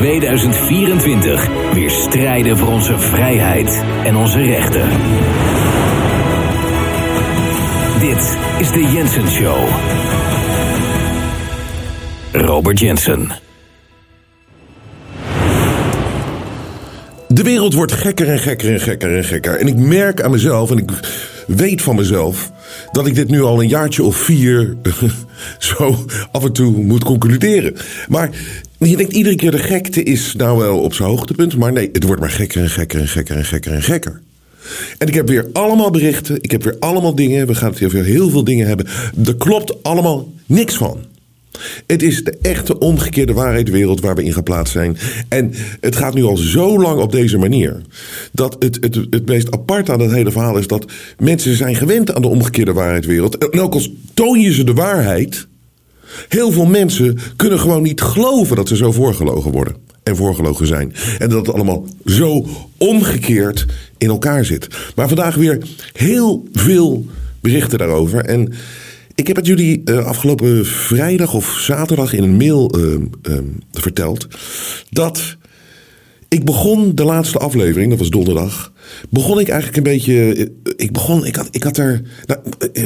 2024 weer strijden voor onze vrijheid en onze rechten. Dit is de Jensen Show. Robert Jensen. De wereld wordt gekker en gekker en gekker en gekker. En ik merk aan mezelf en ik weet van mezelf dat ik dit nu al een jaartje of vier zo af en toe moet concluderen. Maar je denkt iedere keer de gekte is nou wel op zijn hoogtepunt. Maar nee, het wordt maar gekker en gekker en gekker en gekker en gekker. En ik heb weer allemaal berichten. Ik heb weer allemaal dingen. We gaan het hier over heel veel dingen hebben. Er klopt allemaal niks van. Het is de echte omgekeerde waarheidswereld waar we in geplaatst zijn. En het gaat nu al zo lang op deze manier. Dat het, het, het meest apart aan het hele verhaal is dat mensen zijn gewend aan de omgekeerde waarheidswereld. En ook als toon je ze de waarheid. Heel veel mensen kunnen gewoon niet geloven dat ze zo voorgelogen worden. En voorgelogen zijn. En dat het allemaal zo omgekeerd in elkaar zit. Maar vandaag weer heel veel berichten daarover. En ik heb het jullie uh, afgelopen vrijdag of zaterdag in een mail uh, uh, verteld. Dat ik begon de laatste aflevering, dat was donderdag. Begon ik eigenlijk een beetje. Ik begon, ik had, ik had er. Nou,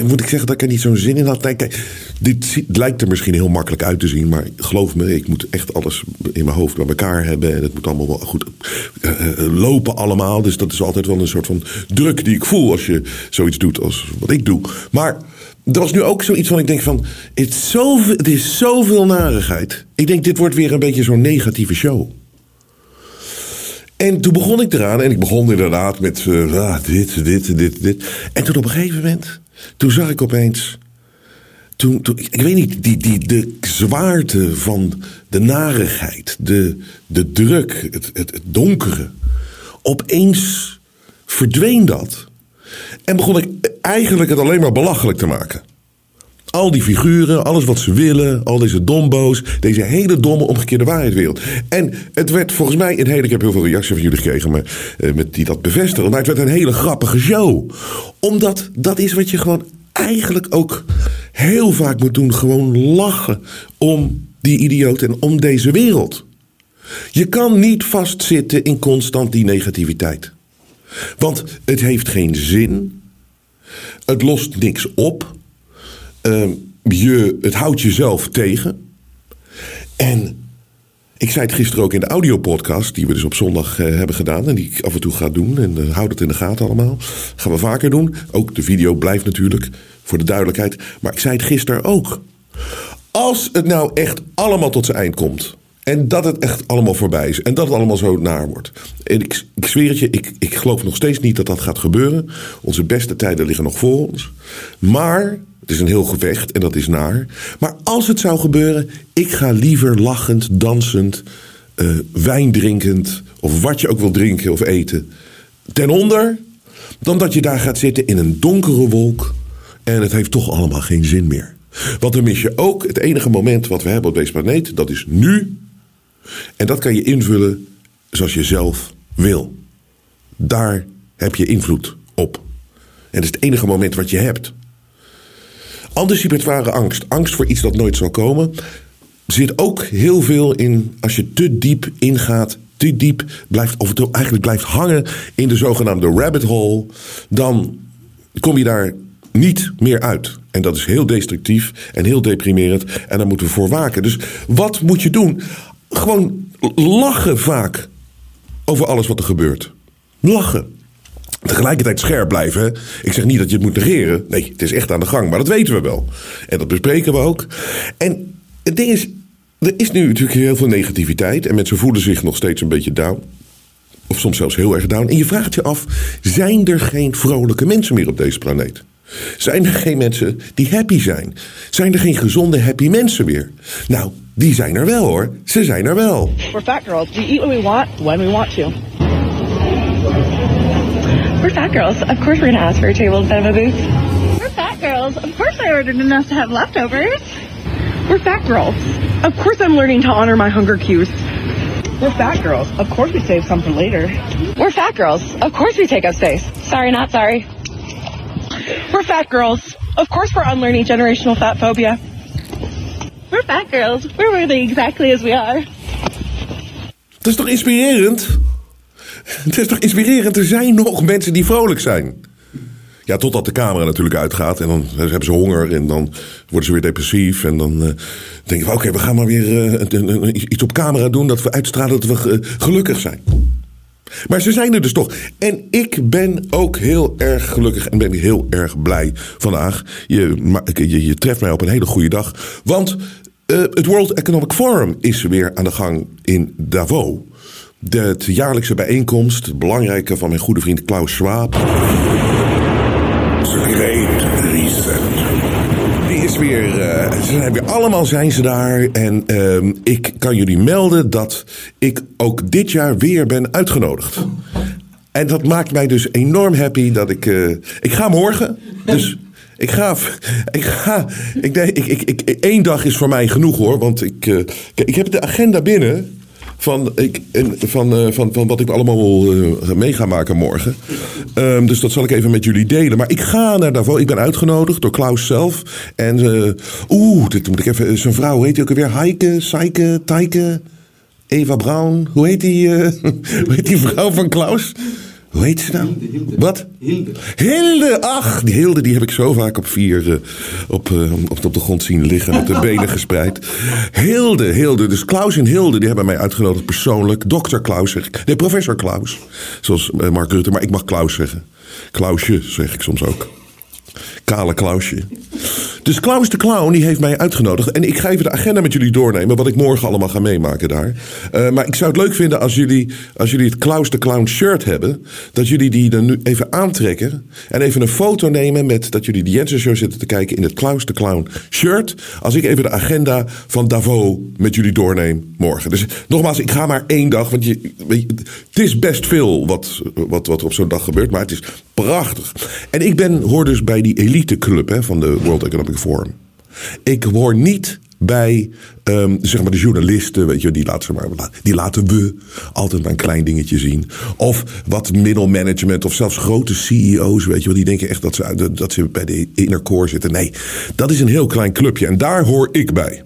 moet ik zeggen dat ik er niet zo'n zin in had? Kijk, dit lijkt er misschien heel makkelijk uit te zien. Maar geloof me, ik moet echt alles in mijn hoofd bij elkaar hebben. En het moet allemaal wel goed lopen, allemaal. Dus dat is altijd wel een soort van druk die ik voel als je zoiets doet als wat ik doe. Maar er was nu ook zoiets van, ik denk van, het is, zoveel, het is zoveel narigheid. Ik denk, dit wordt weer een beetje zo'n negatieve show. En toen begon ik eraan, en ik begon inderdaad met uh, dit, dit, dit, dit. En toen op een gegeven moment, toen zag ik opeens, toen, toen ik weet niet, die, die, de zwaarte van de narigheid, de, de druk, het, het, het donkere. Opeens verdween dat. En begon ik eigenlijk het alleen maar belachelijk te maken. Al die figuren, alles wat ze willen, al deze dombo's, deze hele domme omgekeerde waarheidswereld. En het werd volgens mij een hele, ik heb heel veel reacties van jullie gekregen maar, eh, met die dat bevestigen, maar het werd een hele grappige show. Omdat dat is wat je gewoon eigenlijk ook heel vaak moet doen, gewoon lachen om die idioot en om deze wereld. Je kan niet vastzitten in constant die negativiteit. Want het heeft geen zin. Het lost niks op. Uh, je, het houdt jezelf tegen. En ik zei het gisteren ook in de audiopodcast, die we dus op zondag uh, hebben gedaan. En die ik af en toe ga doen. En uh, houd het in de gaten allemaal. Gaan we vaker doen. Ook de video blijft natuurlijk, voor de duidelijkheid. Maar ik zei het gisteren ook. Als het nou echt allemaal tot zijn eind komt. En dat het echt allemaal voorbij is. En dat het allemaal zo naar wordt. En ik, ik zweer het je, ik, ik geloof nog steeds niet dat dat gaat gebeuren. Onze beste tijden liggen nog voor ons. Maar, het is een heel gevecht en dat is naar. Maar als het zou gebeuren, ik ga liever lachend, dansend, uh, wijn drinkend... of wat je ook wil drinken of eten, ten onder... dan dat je daar gaat zitten in een donkere wolk... en het heeft toch allemaal geen zin meer. Want dan mis je ook het enige moment wat we hebben op deze planeet, dat is nu en dat kan je invullen zoals je zelf wil. Daar heb je invloed op. En dat is het enige moment wat je hebt. Anticipatoire angst, angst voor iets dat nooit zal komen, zit ook heel veel in als je te diep ingaat, te diep blijft, of eigenlijk blijft hangen in de zogenaamde rabbit hole, dan kom je daar niet meer uit. En dat is heel destructief en heel deprimerend. En daar moeten we voor waken. Dus wat moet je doen? Gewoon lachen vaak over alles wat er gebeurt. Lachen. Tegelijkertijd scherp blijven. Ik zeg niet dat je het moet negeren. Nee, het is echt aan de gang. Maar dat weten we wel. En dat bespreken we ook. En het ding is, er is nu natuurlijk heel veel negativiteit. En mensen voelen zich nog steeds een beetje down. Of soms zelfs heel erg down. En je vraagt je af, zijn er geen vrolijke mensen meer op deze planeet? Zijn er geen mensen die happy zijn? Zijn er geen gezonde happy mensen meer? Nou, die zijn er wel hoor. Ze zijn er wel. We're fat girls. We eat what we want when we want to. We're fat girls. Of course we're gonna ask for a table instead of a booth. We're fat girls. Of course I ordered enough to have leftovers. We're fat girls. Of course I'm learning to honor my hunger cues. We're fat girls. Of course we save some for later. We're fat girls. Of course we take up space. Sorry, not sorry. We're fat girls. Of course we're unlearning generational fat phobia. We're fat girls. We're worthy exactly as we are. Dat is toch inspirerend? Het is toch inspirerend? Er zijn nog mensen die vrolijk zijn. Ja, totdat de camera natuurlijk uitgaat. En dan hebben ze honger. En dan worden ze weer depressief. En dan uh, denken we, oké, we gaan maar weer uh, iets op camera doen. Dat we uitstralen dat we uh, gelukkig zijn. Maar ze zijn er dus toch. En ik ben ook heel erg gelukkig en ben heel erg blij vandaag. Je, je, treft mij op een hele goede dag. Want het World Economic Forum is weer aan de gang in Davos. De jaarlijkse bijeenkomst, belangrijke van mijn goede vriend Klaus Schwab. Die is weer, uh, ze zijn weer, allemaal zijn ze daar. En uh, ik kan jullie melden dat ik ook dit jaar weer ben uitgenodigd. En dat maakt mij dus enorm happy dat ik, uh, ik ga morgen. Dus ik ga, ik ga, ik, ik, ik, ik, één dag is voor mij genoeg hoor. Want ik, uh, ik heb de agenda binnen van, ik, van, uh, van, van wat ik allemaal uh, mee ga maken morgen. Um, dus dat zal ik even met jullie delen. Maar ik ga naar Davos. Ik ben uitgenodigd door Klaus zelf. En uh, oeh, dit moet ik even. Zijn vrouw, heet die ook alweer? Heike, Saike, Taike, Eva Braun. Hoe heet die, hoe heet die vrouw van Klaus? Hoe heet ze nou? Hilde, Wat? Hilde. Hilde, ach, die Hilde die heb ik zo vaak op vier uh, op, uh, op, op de grond zien liggen met de benen gespreid. Hilde, Hilde. Dus Klaus en Hilde die hebben mij uitgenodigd persoonlijk. Dokter Klaus zeg ik. Nee, professor Klaus. Zoals uh, Mark Rutte, maar ik mag Klaus zeggen. Klausje zeg ik soms ook. Kale Klausje. Dus Klaus de Clown die heeft mij uitgenodigd. En ik ga even de agenda met jullie doornemen. Wat ik morgen allemaal ga meemaken daar. Uh, maar ik zou het leuk vinden als jullie, als jullie het Klaus de Clown shirt hebben. Dat jullie die dan nu even aantrekken. En even een foto nemen met dat jullie de Jensen Show zitten te kijken in het Klaus de Clown shirt. Als ik even de agenda van Davos met jullie doorneem morgen. Dus nogmaals, ik ga maar één dag. Want je, het is best veel wat, wat, wat er op zo'n dag gebeurt. Maar het is prachtig. En ik ben, hoor dus bij die eliteclub hè, van de World Economic Forum. Ik hoor niet bij um, zeg maar de journalisten, weet je, die laten, maar, die laten we altijd maar een klein dingetje zien. Of wat middelmanagement of zelfs grote CEO's, weet je die denken echt dat ze, dat ze bij de inner core zitten. Nee, dat is een heel klein clubje en daar hoor ik bij.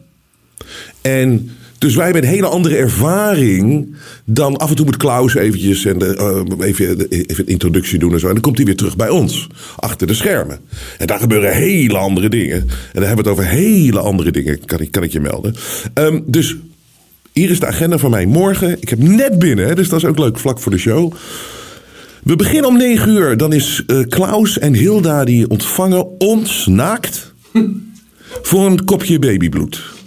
En dus wij hebben een hele andere ervaring dan af en toe moet Klaus eventjes en de, uh, even, even een introductie doen en zo. En dan komt hij weer terug bij ons, achter de schermen. En daar gebeuren hele andere dingen. En dan hebben we het over hele andere dingen, kan ik, kan ik je melden. Um, dus hier is de agenda van mij morgen. Ik heb net binnen, dus dat is ook leuk, vlak voor de show. We beginnen om 9 uur. Dan is uh, Klaus en Hilda die ontvangen ons naakt voor een kopje babybloed.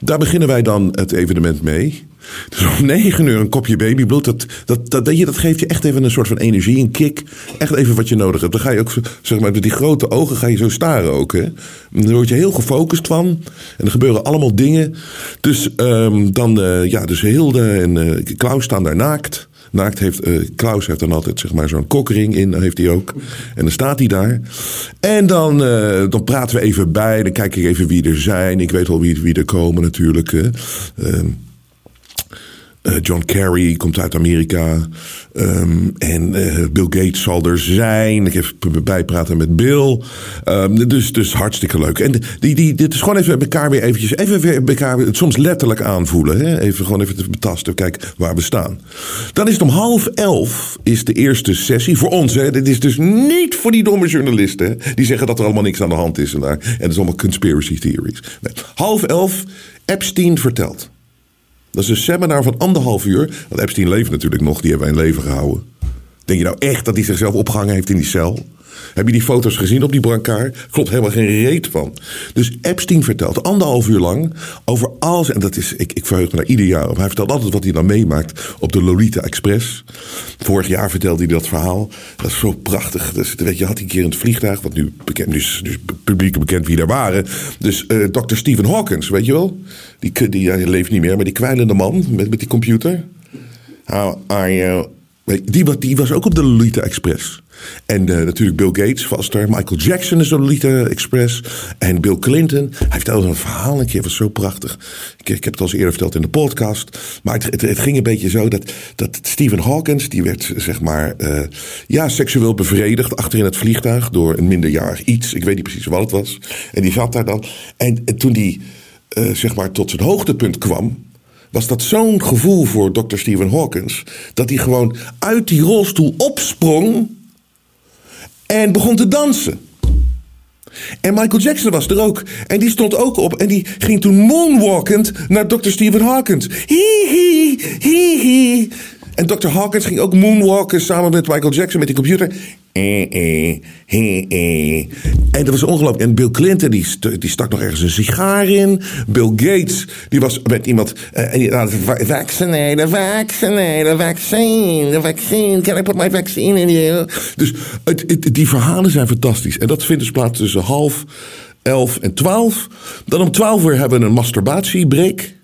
Daar beginnen wij dan het evenement mee. Dus om negen uur een kopje babybloed. Dat, dat, dat, dat, geeft je echt even een soort van energie, een kick. Echt even wat je nodig hebt. Dan ga je ook, zeg maar, met die grote ogen ga je zo staren ook. Hè? Dan word je heel gefocust van. En er gebeuren allemaal dingen. Dus um, dan, uh, ja, dus Hilde en uh, Klaus staan daar naakt. Naakt heeft, uh, Klaus heeft dan altijd zeg maar zo'n kokring in, heeft hij ook. En dan staat hij daar. En dan, uh, dan praten we even bij, dan kijk ik even wie er zijn. Ik weet wel wie, wie er komen natuurlijk. Uh, Uh, John Kerry komt uit Amerika. Um, en uh, Bill Gates zal er zijn. Ik heb bijpraten met Bill. Um, dus, dus hartstikke leuk. En die, die, dit is gewoon even elkaar weer eventjes... Even weer elkaar soms letterlijk aanvoelen. Hè? Even gewoon even te betasten. Kijk waar we staan. Dan is het om half elf is de eerste sessie. Voor ons. Hè? Dit is dus niet voor die domme journalisten. Die zeggen dat er allemaal niks aan de hand is. En, en het is allemaal conspiracy theories. Half elf. Epstein vertelt. Dat is een seminar van anderhalf uur. Want Epstein leeft natuurlijk nog, die hebben wij in leven gehouden. Denk je nou echt dat hij zichzelf opgehangen heeft in die cel? Heb je die foto's gezien op die brancard? Klopt helemaal geen reet van. Dus Epstein vertelt anderhalf uur lang over alles. En dat is, ik, ik verheug me daar ieder jaar. Hij vertelt altijd wat hij dan meemaakt op de Lolita Express. Vorig jaar vertelde hij dat verhaal. Dat is zo prachtig. Dus, weet je, had hij een keer in het vliegtuig, wat nu bekend is, dus publiek bekend wie daar waren. Dus uh, Dr. Stephen Hawkins, weet je wel? Die, die, die leeft niet meer, maar die kwijlende man met, met die computer. How are you? Die, die was ook op de Lolita Express. En uh, natuurlijk Bill Gates was er. Michael Jackson is op de Lolita Express. En Bill Clinton. Hij vertelde een verhaal een keer, was zo prachtig. Ik, heb het al eens eerder verteld in de podcast. Maar het, het, ging een beetje zo dat, dat Stephen Hawkins, die werd zeg maar, uh, ja, seksueel bevredigd achter in het vliegtuig door een minderjarig iets. Ik weet niet precies wat het was. En die zat daar dan. En, en toen die, uh, zeg maar, tot zijn hoogtepunt kwam was dat zo'n gevoel voor Dr. Stephen Hawkins. Dat hij gewoon uit die rolstoel opsprong. En begon te dansen. En Michael Jackson was er ook. En die stond ook op. En die ging toen moonwalkend naar Dr. Stephen Hawkins. Hi, hi, hi, hi. En Dr. Hawkins ging ook moonwalken samen met Michael Jackson met die computer. Eh, eh, eh. En dat was ongelooflijk. En Bill Clinton, die, die stak nog ergens een sigaar in. Bill Gates, die was met iemand... eh, en die had vaccinated, vaccinated, vaccine, vaccine. Can I put my vaccine in you? Dus die verhalen zijn fantastisch. En dat vindt dus plaats tussen half elf en twaalf. Dan om twaalf uur hebben we een masturbatiebreak.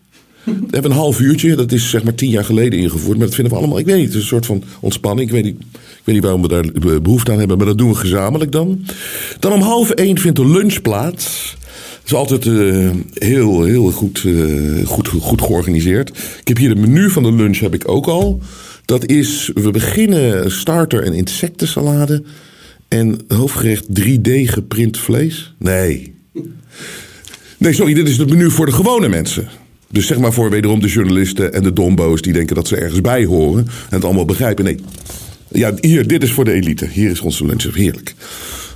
We hebben een half uurtje, dat is zeg maar tien jaar geleden ingevoerd. Maar dat vinden we allemaal, ik weet niet, het een soort van ontspanning. Ik weet niet, ik weet niet waarom we daar behoefte aan hebben, maar dat doen we gezamenlijk dan. Dan om half één vindt de lunch plaats. Dat is altijd eh, heel, heel goed, eh, goed, goed georganiseerd. Ik heb hier het menu van de lunch heb ik ook al. Dat is, we beginnen starter en insectensalade. En hoofdgerecht 3D geprint vlees. Nee, Nee, sorry, dit is het menu voor de gewone mensen. Dus zeg maar voor wederom de journalisten en de dombo's die denken dat ze ergens bij horen en het allemaal begrijpen. Nee, ja, hier, dit is voor de elite. Hier is onze lunch. Heerlijk.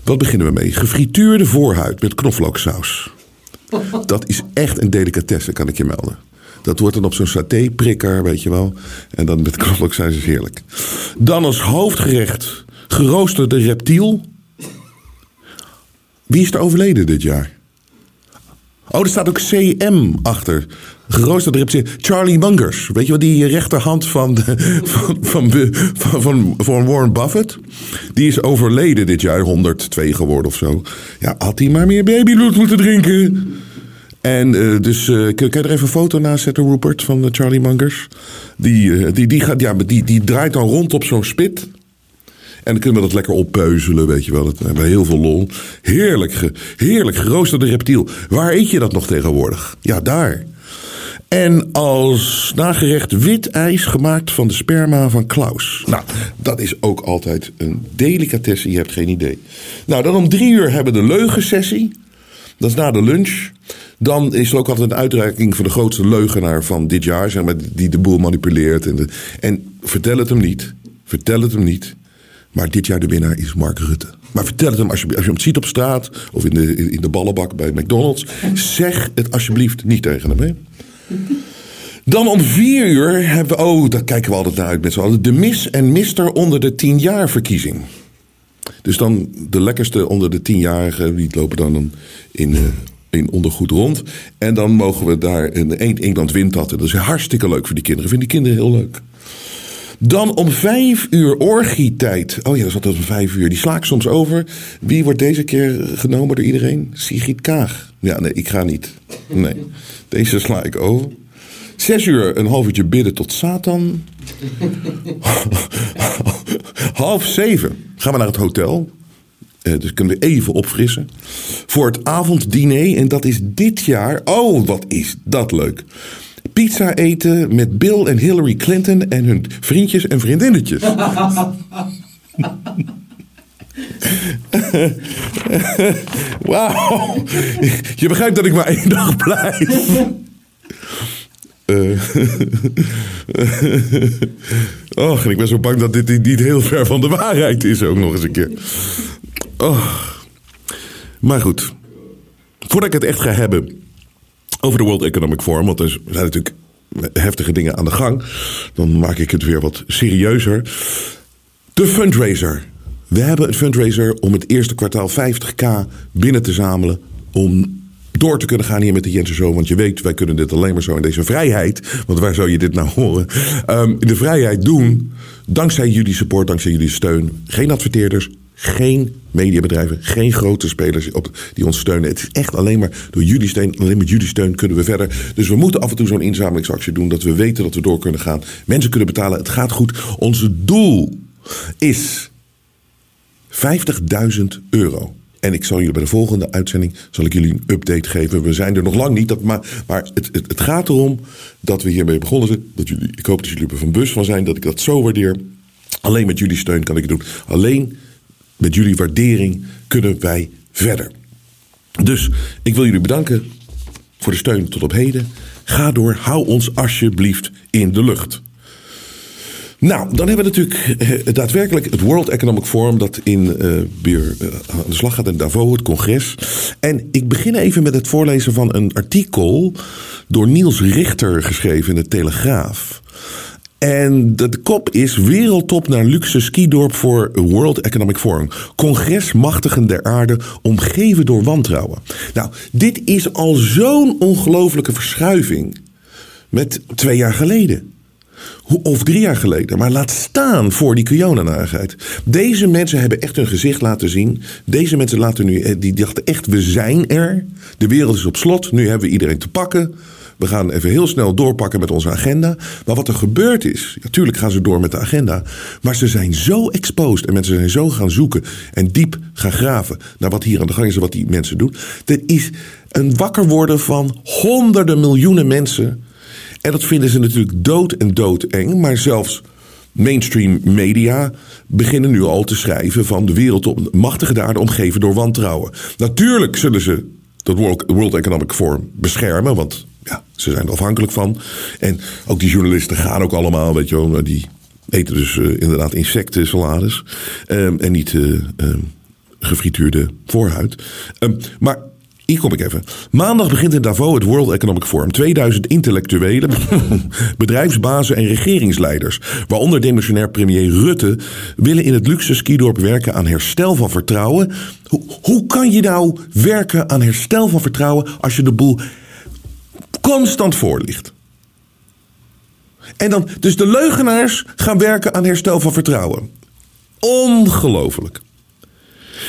Wat beginnen we mee? Gefrituurde voorhuid met knoflooksaus. Dat is echt een delicatesse, kan ik je melden. Dat wordt dan op zo'n satéprikker, weet je wel. En dan met knoflooksaus is heerlijk. Dan als hoofdgerecht geroosterde reptiel. Wie is er overleden dit jaar? Oh, er staat ook CM achter. Geroosterde reptiel. Charlie Mungers. Weet je wat die rechterhand van, de, van, van, van, van, Warren Buffett? Die is overleden dit jaar, 102 geworden of zo. Ja, had hij maar meer babybloed moeten drinken. En eh, dus, eh, kun, je er even een foto naast zetten, Rupert, van Charlie Mungers? Die, eh, die, die, gaat, ja, die, die draait dan rond op zo'n spit. En dan kunnen we dat lekker oppeuzelen, weet je wel. Dat hebben heel veel lol. Heerlijk, heerlijk geroosterde reptiel. Waar eet je dat nog tegenwoordig? Ja, daar. En als nagerecht wit ijs gemaakt van de sperma van Klaus. Nou, dat is ook altijd een delicatesse, je hebt geen idee. Nou, dan om drie uur hebben we de leugensessie. Dat is na de lunch. Dan is er ook altijd een uitreiking van de grootste leugenaar van dit jaar. Zeg maar, die de boel manipuleert. En, en vertel het hem niet. Vertel het hem niet. Maar dit jaar de winnaar is Mark Rutte. Maar vertel het hem alsjeblieft. Als je hem ziet op straat of in de, in de ballenbak bij McDonald's. Zeg het alsjeblieft niet tegen hem. Hè? Dan om vier uur hebben we... Oh, daar kijken we altijd naar uit met z'n. De Miss en Mister onder de tien jaar verkiezing. Dus dan de lekkerste onder de tienjarigen. Die lopen dan in, eh, in ondergoed rond. En dan mogen we daar... Één Engeland wint dat. Dat is hartstikke leuk voor die kinderen. Vinden die kinderen heel leuk. Dan om vijf uur orgietijd. Oh ja, dat is altijd om vijf uur. Die sla ik soms over. Wie wordt deze keer genomen door iedereen? Sigrid Kaag. Ja, nee, ik ga niet. Nee, deze sla ik over. Zes uur een half uurtje bidden tot Satan. half zeven gaan we naar het hotel. Eh, dus kunnen we even opfrissen. Voor het avonddiner. En dat is dit jaar. Oh, wat is dat leuk. Pizza eten met Bill en Hillary Clinton en hun vriendjes en vriendinnetjes. Wauw. Je begrijpt dat ik maar één dag blijf. Eh. Och, en ik ben zo bang dat dit niet heel ver van de waarheid is ook nog eens een keer. Oh. Maar goed. Voordat ik het echt ga hebben over de World Economic Forum, want er zijn natuurlijk heftige dingen aan de gang, dan maak ik het weer wat serieuzer. De fundraiser. We hebben een fundraiser om het eerste kwartaal 50k binnen te zamelen om door te kunnen gaan hier met de Jensen Show. Want je weet, wij kunnen dit alleen maar zo in deze vrijheid. Want waar zou je dit nou horen? Um, in de vrijheid doen, dankzij jullie support, dankzij jullie steun. Geen adverteerders, geen mediabedrijven, geen grote spelers op, die ons steunen. Het is echt alleen maar door jullie steun, alleen met jullie steun kunnen we verder. Dus we moeten af en toe zo'n inzamelingsactie doen, dat we weten dat we door kunnen gaan. Mensen kunnen betalen, het gaat goed. Onze doel is 50.000 euro. En ik zal jullie bij de volgende uitzending zal ik jullie een update geven. We zijn er nog lang niet, dat, maar, maar het, het, het gaat erom dat we hiermee begonnen zijn. Dat jullie, ik hoop dat jullie er van bewust van zijn, dat ik dat zo waardeer. Alleen met jullie steun kan ik het doen. Alleen met jullie waardering kunnen wij verder. Dus ik wil jullie bedanken voor de steun tot op heden. Ga door, hou ons alsjeblieft in de lucht. Nou, dan hebben we natuurlijk eh, daadwerkelijk het World Economic Forum dat in uh, weer uh, aan de slag gaat in Davos, het congres. En ik begin even met het voorlezen van een artikel door Niels Richter geschreven in de Telegraaf. En de, kop is Wereldtop naar luxe skidorp voor World Economic Forum. Congres machtigen der aarde omgeven door wantrouwen. Nou, dit is al zo'n ongelofelijke verschuiving met twee jaar geleden. Of drie jaar geleden. Maar laat staan voor die Kiona-narigheid. Deze mensen hebben echt hun gezicht laten zien. Deze mensen laten nu, eh, die dachten echt, we zijn er. De wereld is op slot. Nu hebben we iedereen te pakken. We gaan even heel snel doorpakken met onze agenda. Maar wat er gebeurd is, natuurlijk gaan ze door met de agenda. Maar ze zijn zo exposed en mensen zijn zo gaan zoeken en diep gaan graven naar wat hier aan de gang is en wat die mensen doen. Er is een wakker worden van honderden miljoenen mensen. En dat vinden ze natuurlijk dood en doodeng. Maar zelfs mainstream media beginnen nu al te schrijven van de wereld op machtige daar omgeven door wantrouwen. Natuurlijk zullen ze dat World Economic Forum beschermen, want ja, ze zijn er afhankelijk van. En ook die journalisten gaan ook allemaal, weet je wel, die eten dus uh, inderdaad insecten salades um, en niet uh, um, gefrituurde voorhuid. Um, maar hier kom ik even. Maandag begint in Davos het World Economic Forum. 2000 intellectuelen, bedrijfsbazen en regeringsleiders, waaronder demissionair premier Rutte, willen in het luxe skidorp werken aan herstel van vertrouwen. Hoe, kan je nou werken aan herstel van vertrouwen als je de boel constant voor ligt? En dan, dus de leugenaars gaan werken aan herstel van vertrouwen. Ongelooflijk.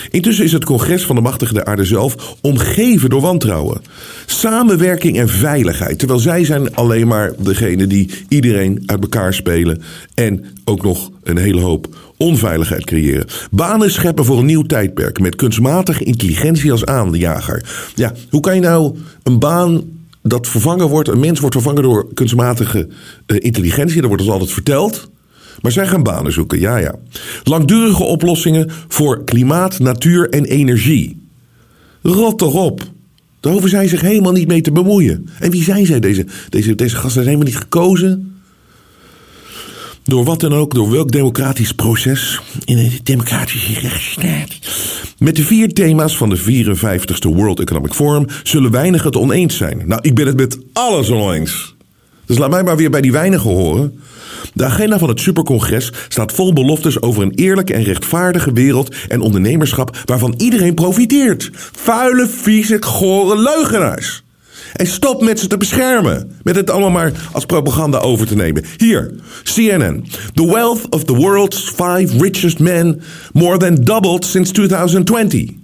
Intussen is het congres van de machtige aarde zelf omgeven door wantrouwen. Samenwerking en veiligheid. Terwijl zij zijn alleen maar degene die iedereen uit elkaar spelen. En ook nog een hele hoop onveiligheid creëren. Banen scheppen voor een nieuw tijdperk. Met kunstmatige intelligentie als aanjager. Ja, hoe kan je nou een baan dat vervangen wordt, een mens wordt vervangen door kunstmatige uh, intelligentie, dat wordt ons altijd verteld. Maar zij gaan banen zoeken, ja ja. Langdurige oplossingen voor klimaat, natuur en energie. Rot toch op. Daar hoeven zij zich helemaal niet mee te bemoeien. En wie zijn zij, deze, deze, deze gasten? Zijn helemaal niet gekozen? Door wat dan ook, door welk democratisch proces in een democratische rechtsstaat. Met de vier thema's van de 54ste World Economic Forum zullen weinigen het oneens zijn. Nou, ik ben het met alles oneens. Dus laat mij maar weer bij die weinigen horen. De agenda van het supercongres staat vol beloftes over een eerlijke en rechtvaardige wereld en ondernemerschap waarvan iedereen profiteert. Vuile, vieze, gore leugenaars. En stop met ze te beschermen. Met het allemaal maar als propaganda over te nemen. Hier, CNN. The wealth of the world's five richest men more than doubled since 2020.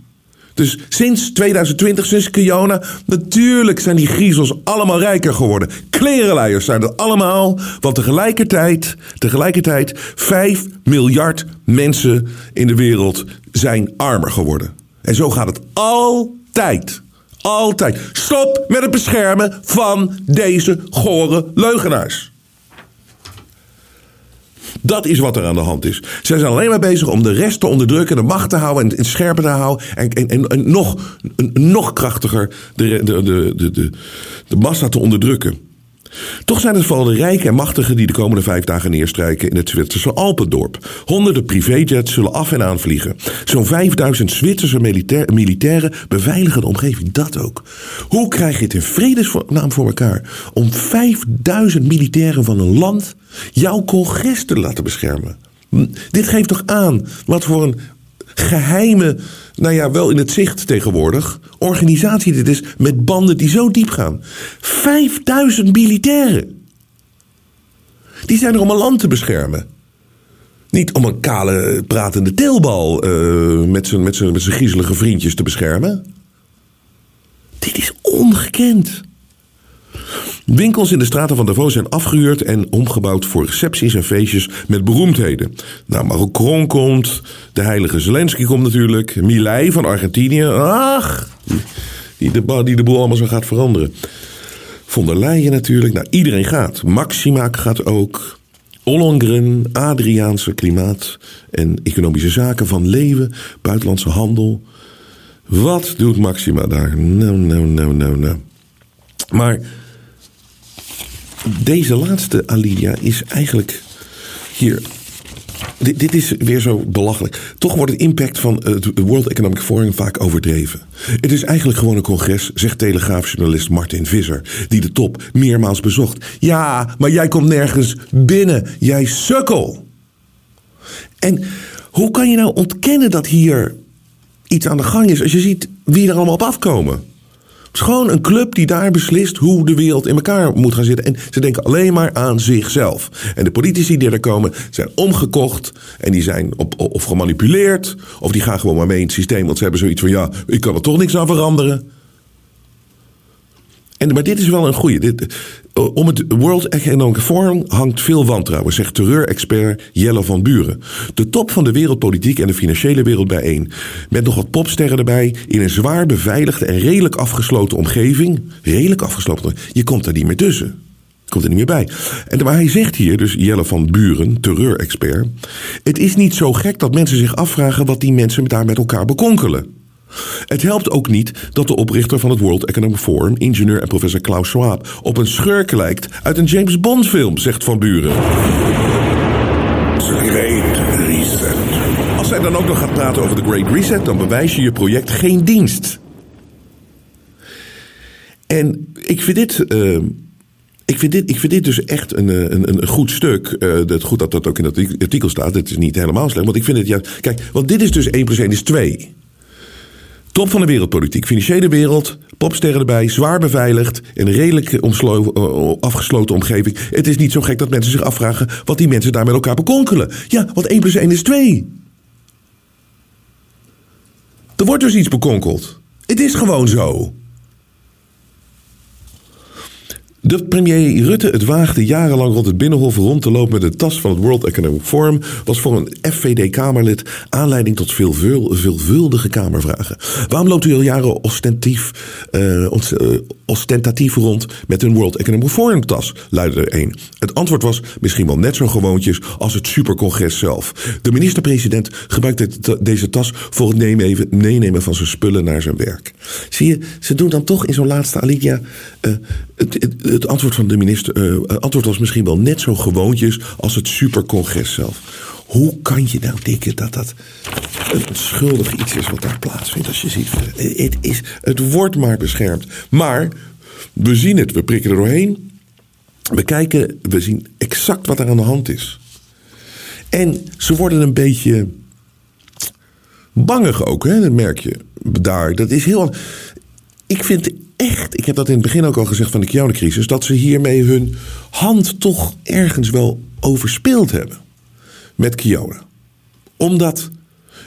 Dus sinds 2020, sinds Kiona, natuurlijk zijn die griezels allemaal rijker geworden. Klerenleiers zijn dat allemaal, want tegelijkertijd, tegelijkertijd 5 miljard mensen in de wereld zijn armer geworden. En zo gaat het altijd. Altijd. Stop met het beschermen van deze gore leugenaars. Dat is wat er aan de hand is. Zij zijn alleen maar bezig om de rest te onderdrukken, de macht te houden en, en scherper te houden. En, en, en, nog, nog krachtiger de, de, de, de, de massa te onderdrukken. Toch zijn het vooral de rijken en machtigen die de komende vijf dagen neerstrijken in het Zwitserse Alpendorp. Honderden privéjets zullen af en aan vliegen. Zo'n 5000 Zwitserse militair, militairen beveiligen de omgeving. Dat ook. Hoe krijg je het in vredesnaam voor elkaar om 5000 militairen van een land jouw congres te laten beschermen? Dit geeft toch aan wat voor een geheime, nou ja, wel in het zicht tegenwoordig, organisatie dit is met banden die zo diep gaan. 5000 militairen. Die zijn er om een land te beschermen. Niet om een kale pratende teelbal uh, met zijn met met griezelige vriendjes te beschermen. Dit is ongekend. Winkels in de straten van Davos zijn afgehuurd en omgebouwd voor recepties en feestjes met beroemdheden. Nou, Macron komt, de heilige Zelensky komt natuurlijk, Milei van Argentinië, ach, die de, die de boel allemaal zo gaat veranderen. Von der Leyen natuurlijk, nou iedereen gaat. Maxima gaat ook. Ollongren, Adriaanse klimaat en economische zaken van Leeuwen, buitenlandse handel. Wat doet Maxima daar? Nou, nou, nou, nou, nou. Maar deze laatste alinea is eigenlijk hier. Dit, dit is weer zo belachelijk. Toch wordt het impact van het World Economic Forum vaak overdreven. Het is eigenlijk gewoon een congres, zegt telegraafjournalist Martin Visser, die de top meermaals bezocht. Ja, maar jij komt nergens binnen, jij sukkel. En hoe kan je nou ontkennen dat hier iets aan de gang is als je ziet wie er allemaal op afkomen? Is gewoon een club die daar beslist hoe de wereld in elkaar moet gaan zitten. En ze denken alleen maar aan zichzelf. En de politici die er komen zijn omgekocht. En die zijn op, of gemanipuleerd. Of die gaan gewoon maar mee in het systeem. Want ze hebben zoiets van: ja, ik kan er toch niks aan veranderen. En, maar dit is wel een goede. Dit, om het World Economic Forum hangt veel wantrouwen, zegt terreurexpert Jelle van Buren. De top van de wereldpolitiek en de financiële wereld bijeen. Met nog wat popsterren erbij in een zwaar beveiligde en redelijk afgesloten omgeving. Redelijk afgesloten. Je komt er niet meer tussen. Komt er niet meer bij. En maar hij zegt hier, dus Jelle van Buren, terreurexpert. Het is niet zo gek dat mensen zich afvragen wat die mensen daar met elkaar bekonkelen. Het helpt ook niet dat de oprichter van het World Economic Forum, ingenieur en professor Klaus Schwab, op een schurk lijkt uit een James Bond film, zegt Van Buren. Great Reset. Als hij dan ook nog gaat praten over de Great Reset, dan bewijs je je project geen dienst. En ik vind dit. Uh, ik vind, dit, ik vind dit dus echt een, een, een goed stuk. Uh, het goed dat dat ook in dat artikel staat. Het is niet helemaal slecht. Want ik vind het ja. Kijk, want dit is dus 1 plus 1 is 2. Top van de wereldpolitiek, financiële wereld, popsterren erbij, zwaar beveiligd, een redelijk afgesloten omgeving. Het is niet zo gek dat mensen zich afvragen wat die mensen daar met elkaar bekonkelen. Ja, want 1 plus 1 is 2. Er wordt dus iets bekonkeld. Het is gewoon zo. De premier Rutte het waagde jarenlang rond het Binnenhof rond te lopen met de tas van het World Economic Forum was voor een FVD-Kamerlid aanleiding tot veel veelvuldige Kamervragen. Waarom loopt u al jaren ostentief, uh, ostentatief rond met een World Economic Forum tas? luidde er een. Het antwoord was misschien wel net zo gewoontjes als het supercongres zelf. De minister-president gebruikte deze tas voor het meenemen van zijn spullen naar zijn werk. Zie je, ze doen dan toch in zo'n laatste alinea het, het, antwoord van de minister uh, antwoord was misschien wel net zo gewoontjes als het supercongres zelf. Hoe kan je nou denken dat dat een schuldig iets is wat daar plaatsvindt als je ziet? Het, is, het wordt maar beschermd. Maar we zien het, we prikken er doorheen. We kijken, we zien exact wat er aan de hand is. En ze worden een beetje bangig ook, hè, dat merk je daar. Dat is heel. Ik vind echt, ik heb dat in het begin ook al gezegd van de Kiona-crisis, dat ze hiermee hun hand toch ergens wel overspeeld hebben met Kiona. Omdat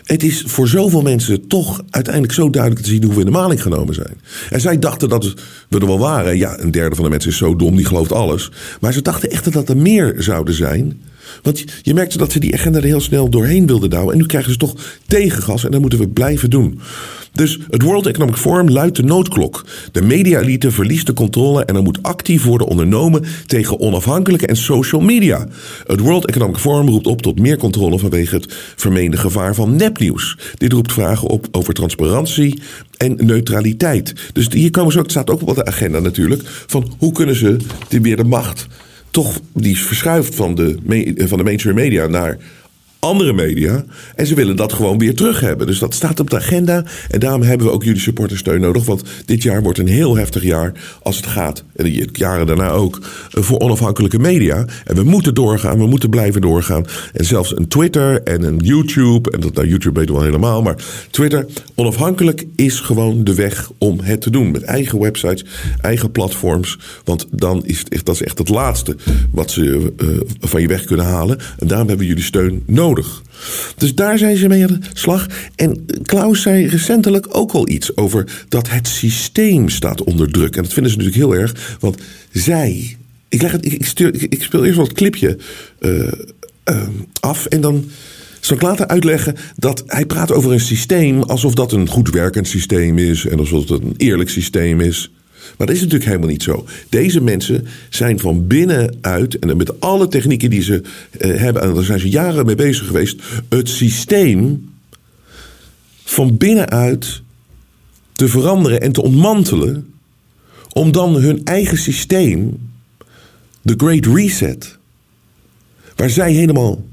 het is voor zoveel mensen toch uiteindelijk zo duidelijk te zien hoe we in de maling genomen zijn. En zij dachten dat we er wel waren. Ja, een derde van de mensen is zo dom, die gelooft alles. Maar ze dachten echt dat er meer zouden zijn. Want je merkte dat ze die agenda er heel snel doorheen wilden douwen. En nu krijgen ze toch tegengas en dat moeten we blijven doen. Dus het World Economic Forum luidt de noodklok. De media-elite verliest de controle en er moet actief worden ondernomen tegen onafhankelijke en social media. Het World Economic Forum roept op tot meer controle vanwege het vermeende gevaar van nepnieuws. Dit roept vragen op over transparantie en neutraliteit. Dus hier komen ze ook, het staat ook op de agenda natuurlijk, van hoe kunnen ze weer de macht toch die verschuift van de, van de mainstream media naar andere media. En ze willen dat gewoon weer terug hebben. Dus dat staat op de agenda. En daarom hebben we ook jullie supportersteun nodig. Want dit jaar wordt een heel heftig jaar als het gaat. En de jaren daarna ook. Eh, voor onafhankelijke media. En we moeten doorgaan. We moeten blijven doorgaan. En zelfs een Twitter en een YouTube. En dat, nou, YouTube weten we al helemaal. Maar Twitter, onafhankelijk is gewoon de weg om het te doen. Met eigen websites, eigen platforms. Want dan is het dat is echt het laatste wat ze uh, van je weg kunnen halen. En daarom hebben jullie steun nodig. Dus daar zijn ze mee aan de slag. En Klaus zei recentelijk ook al iets over dat het systeem staat onder druk. En dat vinden ze natuurlijk heel erg, want zij. Ik, leg het, ik, ik, speel eerst wel het clipje uh, uh, af en dan zal ik later uitleggen dat hij praat over een systeem alsof dat een goed werkend systeem is en alsof het een eerlijk systeem is. Maar dat is natuurlijk helemaal niet zo. Deze mensen zijn van binnenuit, en met alle technieken die ze eh, hebben, en daar zijn ze jaren mee bezig geweest, het systeem van binnenuit te veranderen en te ontmantelen, om dan hun eigen systeem de Great Reset, waar zij helemaal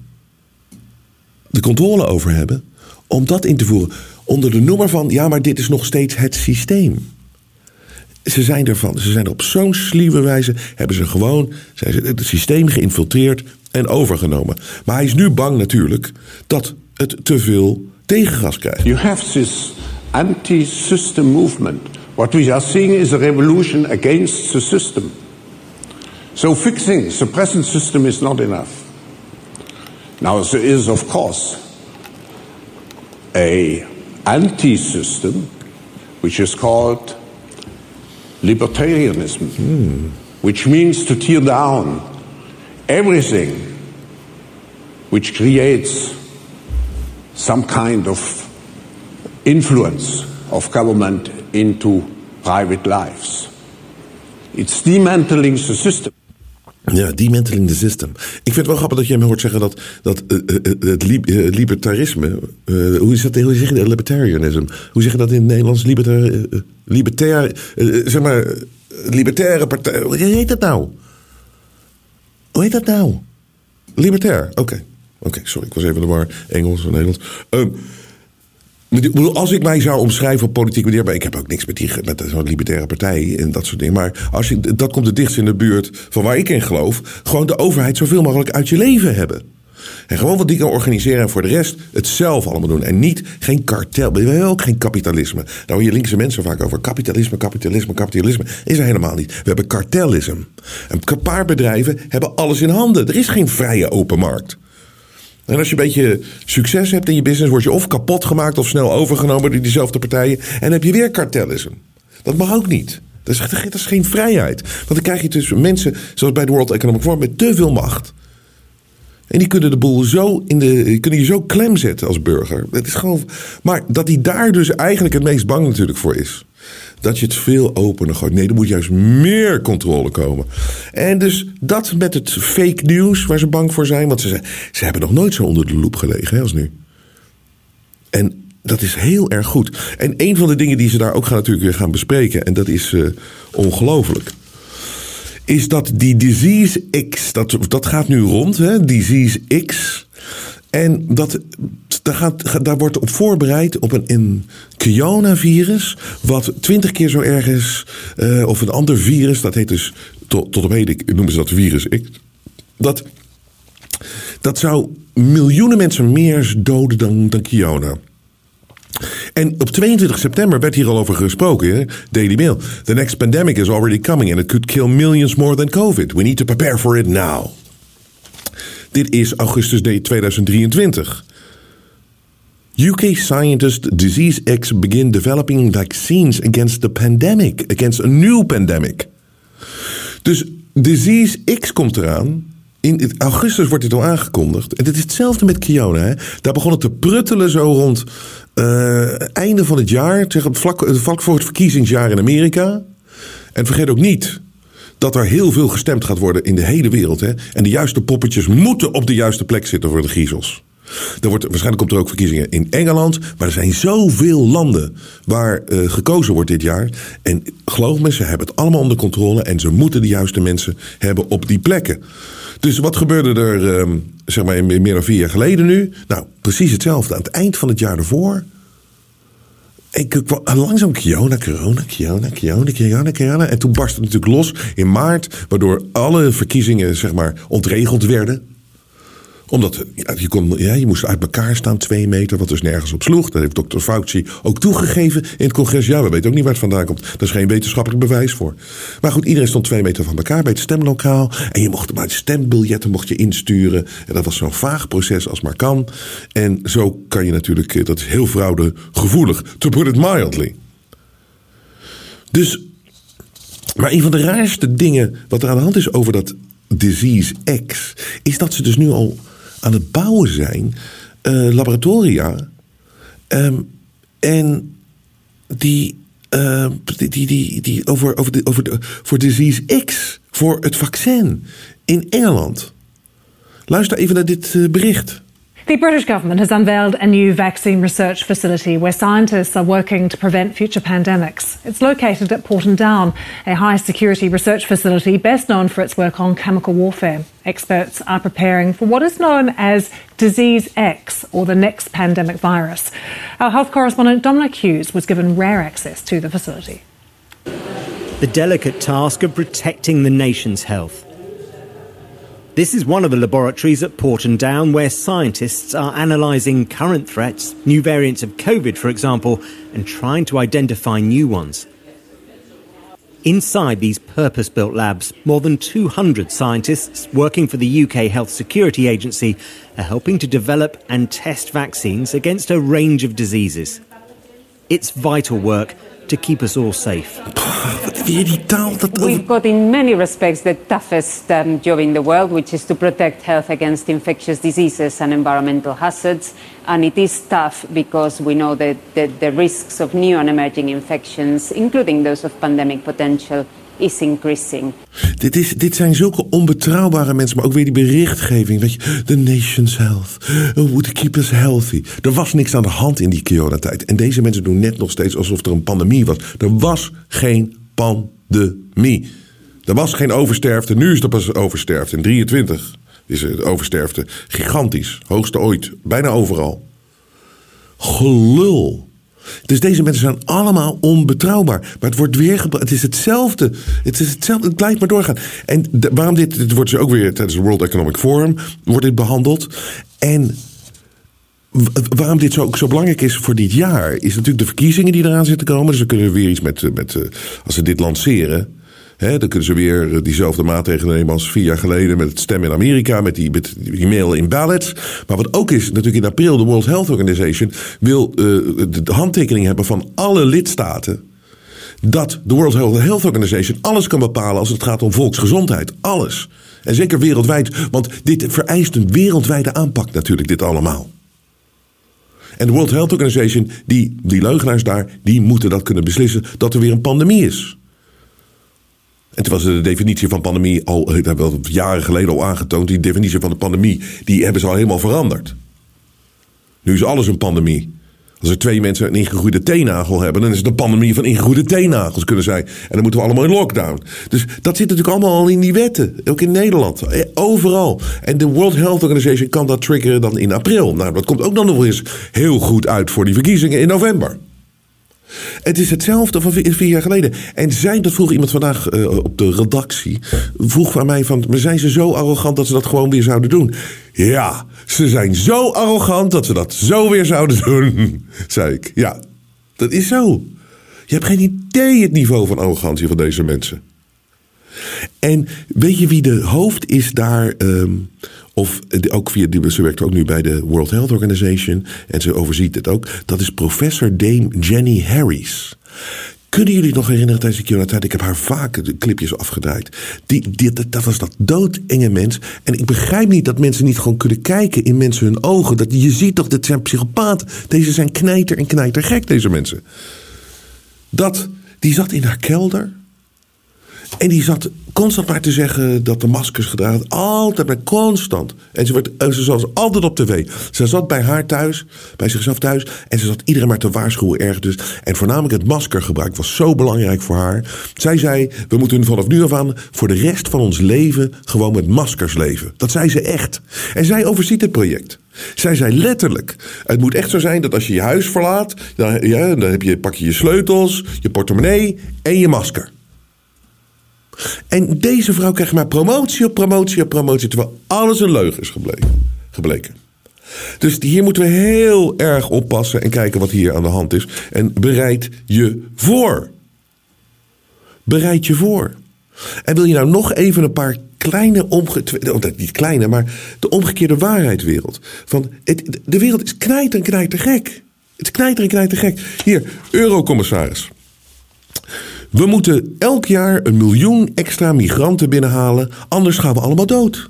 de controle over hebben, om dat in te voeren. Onder de noemer van, ja, maar dit is nog steeds het systeem. Ze zijn ervan, ze zijn er op zo'n sluwe wijze, hebben ze gewoon ze het systeem geïnfiltreerd en overgenomen. Maar hij is nu bang natuurlijk dat het te veel tegengas krijgt. You have this anti-system movement. What we are seeing is a revolution against the system. So fixing the present system is not enough. Now there is of course a anti-system which is called libertarianism, which means to tear down everything which creates some kind of influence of government into private lives. It's dismantling the system. Ja, dismantling the system. Ik vind het wel grappig dat jij me hoort zeggen dat, dat uh, uh, het li uh, libertarisme. hoe, is dat, hoe zeg je dat? Libertarianism. Hoe zeg je dat in het Nederlands? Libertar, libertair. zeg maar. Libertaire partij. Hoe heet dat nou? Hoe heet dat nou? Libertair. Oké. Oké, sorry. Ik was even de war. Engels en Nederlands. Um, als ik mij zou omschrijven op politiek manier, maar ik heb ook niks met, die, met libertaire partij en dat soort dingen. Maar als je, dat komt het dichtst in de buurt van waar ik in geloof. Gewoon de overheid zoveel mogelijk uit je leven hebben. En gewoon wat die kan organiseren en voor de rest het zelf allemaal doen. En niet, geen kartel. We hebben ook geen kapitalisme. Daar hoor je linkse mensen vaak over. Kapitalisme, kapitalisme, kapitalisme. Is er helemaal niet. We hebben kartellisme. Een paar bedrijven hebben alles in handen. Er is geen vrije open markt. En als je een beetje succes hebt in je business, word je of kapot gemaakt of snel overgenomen door diezelfde partijen. En heb je weer kartellisme. Dat mag ook niet. Dat is, is geen vrijheid. Want dan krijg je tussen mensen, zoals bij de World Economic Forum, met te veel macht. En die kunnen de boel zo in de. kunnen je zo klem zetten als burger. Dat is gewoon. Maar dat hij daar dus eigenlijk het meest bang natuurlijk voor is dat je het veel opener gooit. Nee, er moet juist meer controle komen. En dus dat met het fake news waar ze bang voor zijn. Want ze, ze hebben nog nooit zo onder de loep gelegen hè, als nu. En dat is heel erg goed. En een van de dingen die ze daar ook gaan natuurlijk weer gaan bespreken. En dat is uh, ongelooflijk. Is dat die Disease X, dat, dat gaat nu rond, hè? Disease X. En dat, daar, gaat, daar wordt op voorbereid op een, een coronavirus, wat twintig keer zo erg is, uh, of een ander virus, dat heet dus, tot, tot op heden noemen ze dat virus X. Dat, dat zou miljoenen mensen meer doden dan, dan Kiona. En op 22 september werd hier al over gesproken, hè? Daily Mail. The next pandemic is already coming and it could kill millions more than COVID. We need to prepare for it now. Dit is augustus 2023. UK scientists Disease X begin developing vaccines against the pandemic, against a new pandemic. Dus Disease X komt eraan. In augustus wordt dit al aangekondigd. En het is hetzelfde met Kiona. Hè? Daar begon het te pruttelen zo rond uh, einde van het jaar. Zeg, vlak, vlak voor het verkiezingsjaar in Amerika. En vergeet ook niet dat er heel veel gestemd gaat worden in de hele wereld. Hè? En de juiste poppetjes moeten op de juiste plek zitten voor de griezels. Er wordt, waarschijnlijk komt er ook verkiezingen in Engeland. Maar er zijn zoveel landen waar uh, gekozen wordt dit jaar. En geloof me, ze hebben het allemaal onder controle. En ze moeten de juiste mensen hebben op die plekken. Dus wat gebeurde er, uh, zeg maar, meer dan vier jaar geleden nu? Nou, precies hetzelfde. Aan het eind van het jaar ervoor ik langzaam Kiona, corona, Kiona, Kiona, Kiona, Kiona. En toen barstte het natuurlijk los in maart, waardoor alle verkiezingen zeg maar ontregeld werden omdat je, kon, ja, je moest uit elkaar staan, twee meter, wat dus nergens op sloeg. Dat heeft dokter Fauci ook toegegeven in het congres. Ja, we weten ook niet waar het vandaan komt. Daar is geen wetenschappelijk bewijs voor. Maar goed, iedereen stond twee meter van elkaar bij het stemlokaal. En je mocht maar stembiljetten mocht je insturen. En dat was zo'n vaag proces als maar kan. En zo kan je natuurlijk, eh, dat is heel fraudegevoelig, to put it mildly. Dus, maar een van de raarste dingen wat er aan de hand is over dat Disease X, is dat ze dus nu al aan het bouwen zijn, uh, laboratoria. Um, en die, uh, die, die, die, die, over, over, de, over de, voor Disease X, voor het vaccin in Engeland. Luister even naar dit uh, bericht. The British government has unveiled a new vaccine research facility where scientists are working to prevent future pandemics. It's located at Porton Down, a high security research facility best known for its work on chemical warfare. Experts are preparing for what is known as Disease X, or the next pandemic virus. Our health correspondent Dominic Hughes was given rare access to the facility. The delicate task of protecting the nation's health. This is one of the laboratories at Porton Down where scientists are analysing current threats, new variants of COVID, for example, and trying to identify new ones. Inside these purpose built labs, more than 200 scientists working for the UK Health Security Agency are helping to develop and test vaccines against a range of diseases. It's vital work to keep us all safe. Weer die taal. Dat, We've got, in many respects, the toughest um, job in the world, which is to protect health against infectious diseases and environmental hazards. And it is tough because we know that the, the risks of new and emerging infections, including those of pandemic potential, is increasing. Dit, is, dit zijn zulke onbetrouwbare mensen, maar ook weer die berichtgeving. Weet je, the nation's health. We moeten keep us healthy. Er was niks aan de hand in die coronatijd. En deze mensen doen net nog steeds alsof er een pandemie was. Er was geen pandemie. Er was geen oversterfte. Nu is er pas oversterfte. In 23 is de oversterfte gigantisch. Hoogste ooit. Bijna overal. Gelul. Dus deze mensen zijn allemaal onbetrouwbaar. Maar het wordt weer. Het is hetzelfde. Het is hetzelfde. Het blijft maar doorgaan. En de- waarom dit, dit wordt dus ook weer tijdens het World Economic Forum wordt dit behandeld. En waarom dit zo, belangrijk is voor dit jaar, is natuurlijk de verkiezingen die eraan zitten komen. Dus dan kunnen we weer iets met, eh, met eh, als ze dit lanceren. Dan kunnen ze weer eh, diezelfde maatregelen nemen als vier jaar geleden met het stemmen in Amerika, met die, die mail-in ballots. Maar wat ook is, natuurlijk in april, de World Health Organization wil eh, de, de handtekening hebben van alle lidstaten dat de World Health Organization alles kan bepalen als het gaat om volksgezondheid. Alles. En zeker wereldwijd, want dit vereist een wereldwijde aanpak natuurlijk, dit allemaal. En de World Health Organization, die, die leugenaars daar, die moeten dat kunnen beslissen dat er weer een pandemie is. En toen was de definitie van pandemie al, eh, hebben we jaren geleden al aangetoond. Die definitie van de pandemie, die hebben ze al helemaal veranderd. Nu is alles een pandemie. Als er twee mensen een ingegroeide teennagel hebben, dan is het een pandemie van ingegroeide teennagels, kunnen zij. En dan moeten we allemaal in lockdown. Dus dat zit natuurlijk allemaal al in die wetten. Ook in Nederland. Eh, Overal. En de World Health Organization kan dat triggeren dan in april. Nou, dat komt ook dan nog eens heel goed uit voor die verkiezingen in november. Het is hetzelfde van vier, vier jaar geleden. En zijn, dat vroeg iemand vandaag eh, op de redactie. Vroeg aan mij van, maar zijn ze zo arrogant dat ze dat gewoon weer zouden doen? Ja, ze zijn zo arrogant dat ze dat zo weer zouden doen. Zei ik. Ja, dat is zo. Je hebt geen idee het niveau van arrogantie van deze mensen. En weet je wie de hoofd is daar? ehm, of de- ook via, ze werkt ook nu bij de World Health Organization. En ze overziet het ook. Dat is professor Dame Jenny Harris. Kunnen jullie nog herinneren tijdens de coronatijd? Ik heb haar vaak de clipjes afgedraaid. Die, dat was dat doodenge mens. En ik begrijp niet dat mensen niet gewoon kunnen kijken in mensen hun ogen. Dat, je ziet toch, dit zijn psychopaten. Deze zijn knijter en knijter gek, deze mensen. Dat, die zat in haar kelder. En die zat constant maar te zeggen dat de maskers gedragen. Altijd maar constant. En ze, werd, ze altijd op tv. Ze zat bij haar thuis, bij zichzelf thuis. En ze zat iedereen maar te waarschuwen erg dus. En voornamelijk het maskergebruik was zo belangrijk voor haar. Zij zei, we moeten vanaf nu af aan voor de rest van ons leven gewoon met maskers leven. Dat zei ze echt. En zij overziet het project. Zij zei letterlijk: Het moet echt zo zijn dat als je je huis verlaat, dan, ja, dan heb je, pak je je sleutels, je portemonnee en je masker. En deze vrouw krijgt maar promotie op promotie op promotie, terwijl alles een leugen is gebleken. gebleken. Dus hier moeten we heel erg oppassen en kijken wat hier aan de hand is. En bereid je voor. Bereid je voor. En wil je nou nog even een paar kleine omgekeerde, niet kleine, maar de omgekeerde waarheidswereld. Van het, de wereld is knijter en knijter gek. Het knijter en knijter gek. Hier, eurocommissaris. We moeten elk jaar een miljoen extra migranten binnenhalen, anders gaan we allemaal dood.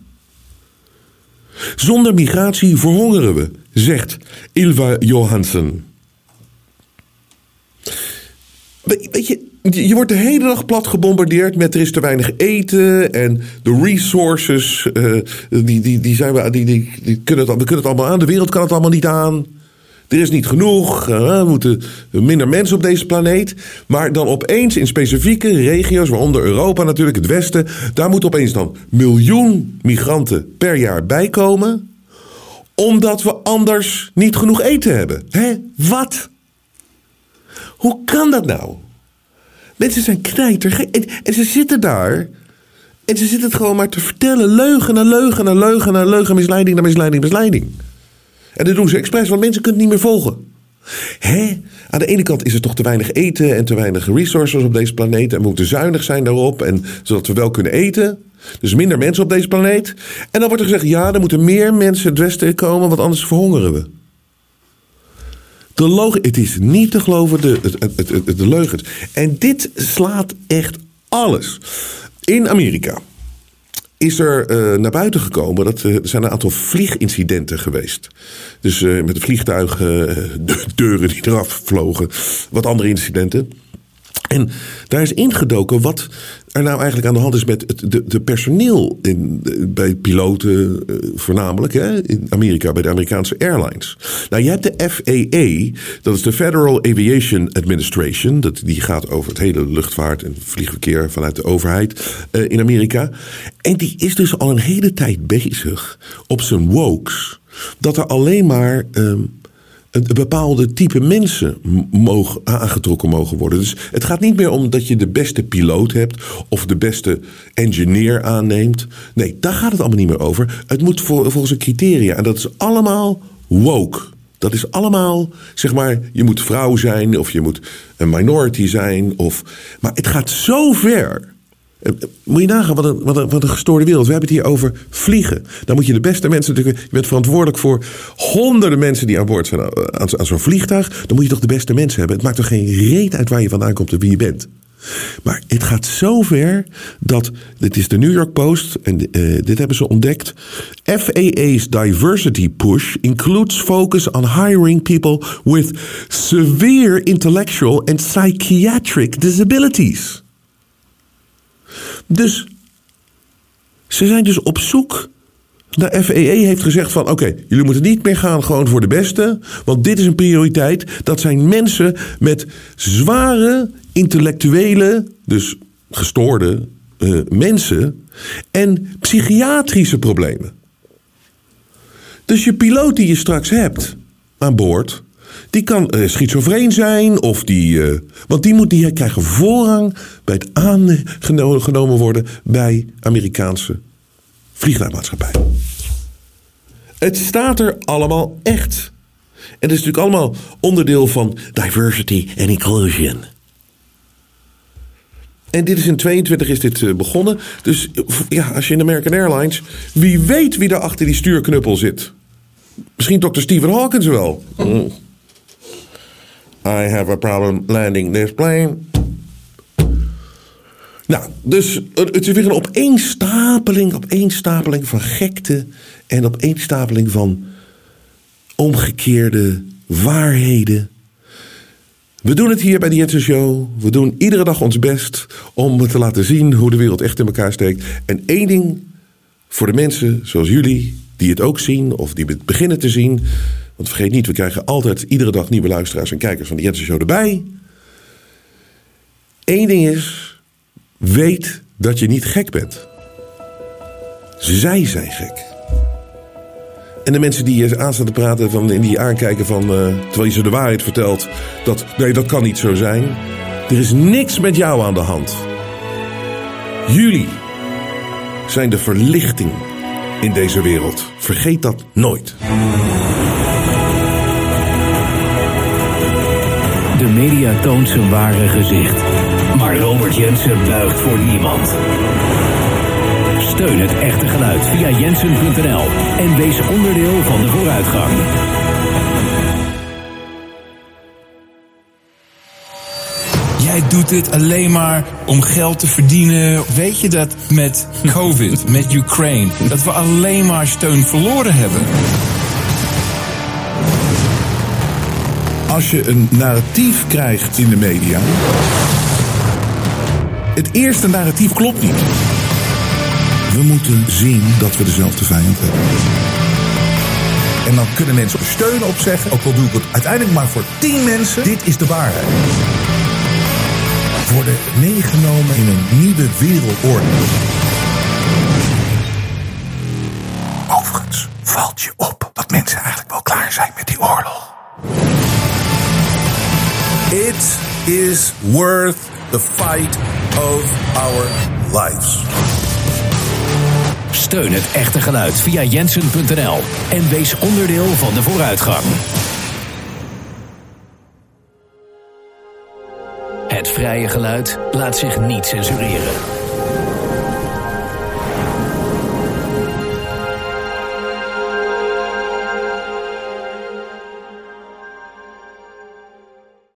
Zonder migratie verhongeren we, zegt Ilva Johansen. We- Weet je, je, je wordt de hele dag plat gebombardeerd met er is te weinig eten en de resources, eh, die, die, die zijn we, die, die, die kunnen het, we kunnen het allemaal aan, de wereld kan het allemaal niet aan. Er is niet genoeg, uh, we moeten minder mensen op deze planeet. Maar dan opeens in specifieke regio's, waaronder Europa natuurlijk, het Westen, daar moeten opeens dan miljoen migranten per jaar bijkomen. Omdat we anders niet genoeg eten hebben. Hé, wat? Hoe kan dat nou? Mensen zijn knijter. En, ze zitten daar. En ze zitten het gewoon maar te vertellen. Leugen na leugen na leugen na leugen. Misleiding na misleiding misleiding. En dat doen ze expres, want mensen kunnen het niet meer volgen. Hè? Aan de ene kant is er toch te weinig eten en te weinig resources op deze planeet. En we moeten zuinig zijn daarop, en, zodat we wel kunnen eten. Dus minder mensen op deze planeet. En dan wordt er gezegd, ja, er moeten meer mensen het westen komen, want anders verhongeren we. De het is niet te geloven, de, de, de, de leugens. En dit slaat echt alles. In Amerika is er uh, naar buiten gekomen dat uh, er zijn een aantal vliegincidenten geweest. Dus uh, met de vliegtuigen, de deuren die eraf vlogen, wat andere incidenten. En daar is ingedoken wat er nou eigenlijk aan de hand is met het de, de personeel in, bij piloten, uh, voornamelijk hè, in Amerika, bij de Amerikaanse airlines. Nou, je hebt de FAA, dat is de Federal Aviation Administration, dat, die gaat over het hele luchtvaart en vliegverkeer vanuit de overheid uh, in Amerika. En die is dus al een hele tijd bezig op zijn wokes, dat er alleen maar. Um, een bepaalde type mensen mogen, aangetrokken mogen worden. Dus het gaat niet meer om dat je de beste piloot hebt of de beste engineer aanneemt. Nee, daar gaat het allemaal niet meer over. Het moet volgens een criteria. En dat is allemaal woke. Dat is allemaal, zeg maar, je moet vrouw zijn of je moet een minority zijn. Of, maar het gaat zo ver moet je nagaan, wat een, wat, een, gestoorde wereld. We hebben het hier over vliegen. Dan moet je de beste mensen natuurlijk. Je bent verantwoordelijk voor honderden mensen die aan boord zijn eh, aan, zo'n vliegtuig. Dan moet je toch de beste mensen hebben. Het maakt toch geen reet uit waar je vandaan komt en wie je bent. Maar het gaat zo ver dat. Dit is de New York Post en uh, dit hebben ze ontdekt. FAA's diversity push includes focus on hiring people with severe intellectual and psychiatric disabilities. Dus ze zijn dus op zoek. De FAA heeft gezegd van oké, jullie moeten niet meer gaan gewoon voor de beste. Want dit is een prioriteit. Dat zijn mensen met zware intellectuele, dus gestoorde uh, mensen. En psychiatrische problemen. Dus je piloot die je straks hebt aan boord. Die kan uh, schizofreen zijn of die. Uh, want die, moet, die krijgen voorrang bij het aangenomen worden bij Amerikaanse vliegtuigmaatschappijen. Het staat er allemaal echt. En het is natuurlijk allemaal onderdeel van diversity and inclusion. En dit is in 22 is dit uh, begonnen. Dus ja, als je in American Airlines. Wie weet wie daar achter die stuurknuppel zit. Misschien Dr. Stephen Hawkins wel. Mm. I have a problem landing this plane. Nou, dus het is weer een opeenstapeling, opeenstapeling van gekte en opeenstapeling van omgekeerde waarheden. We doen het hier bij de Jensen Show. We doen iedere dag ons best om te laten zien hoe de wereld echt in elkaar steekt. En één ding voor de mensen zoals jullie, die het ook zien of die het beginnen te zien. Want vergeet niet, we krijgen altijd iedere dag nieuwe luisteraars en kijkers van de Jensen Show erbij. Eén ding is, weet dat je niet gek bent. Zij zijn gek. En de mensen die je aan staan te praten van, en die je aankijken van, uh, terwijl je ze de waarheid vertelt, dat nee, dat kan niet zo zijn. Er is niks met jou aan de hand. Jullie zijn de verlichting in deze wereld. Vergeet dat nooit. Media toont zijn ware gezicht. Maar Robert Jensen buigt voor niemand. Steun het echte geluid via jensen.nl en wees onderdeel van de vooruitgang. Jij doet dit alleen maar om geld te verdienen. Weet je dat met COVID, met Ukraine, dat we alleen maar steun verloren hebben? Als je een narratief krijgt in de media Het eerste narratief klopt niet. We moeten zien dat we dezelfde vijand hebben. En dan kunnen mensen steunen op zeggen, ook al doe ik het uiteindelijk maar voor tien mensen, dit is de waarheid. Worden meegenomen in een nieuwe wereldorde. Overigens valt je op dat mensen eigenlijk wel klaar zijn met die oorlog. It is worth the fight of our lives. Steun het echte geluid via jensen.nl en wees onderdeel van de vooruitgang. Het vrije geluid laat zich niet censureren.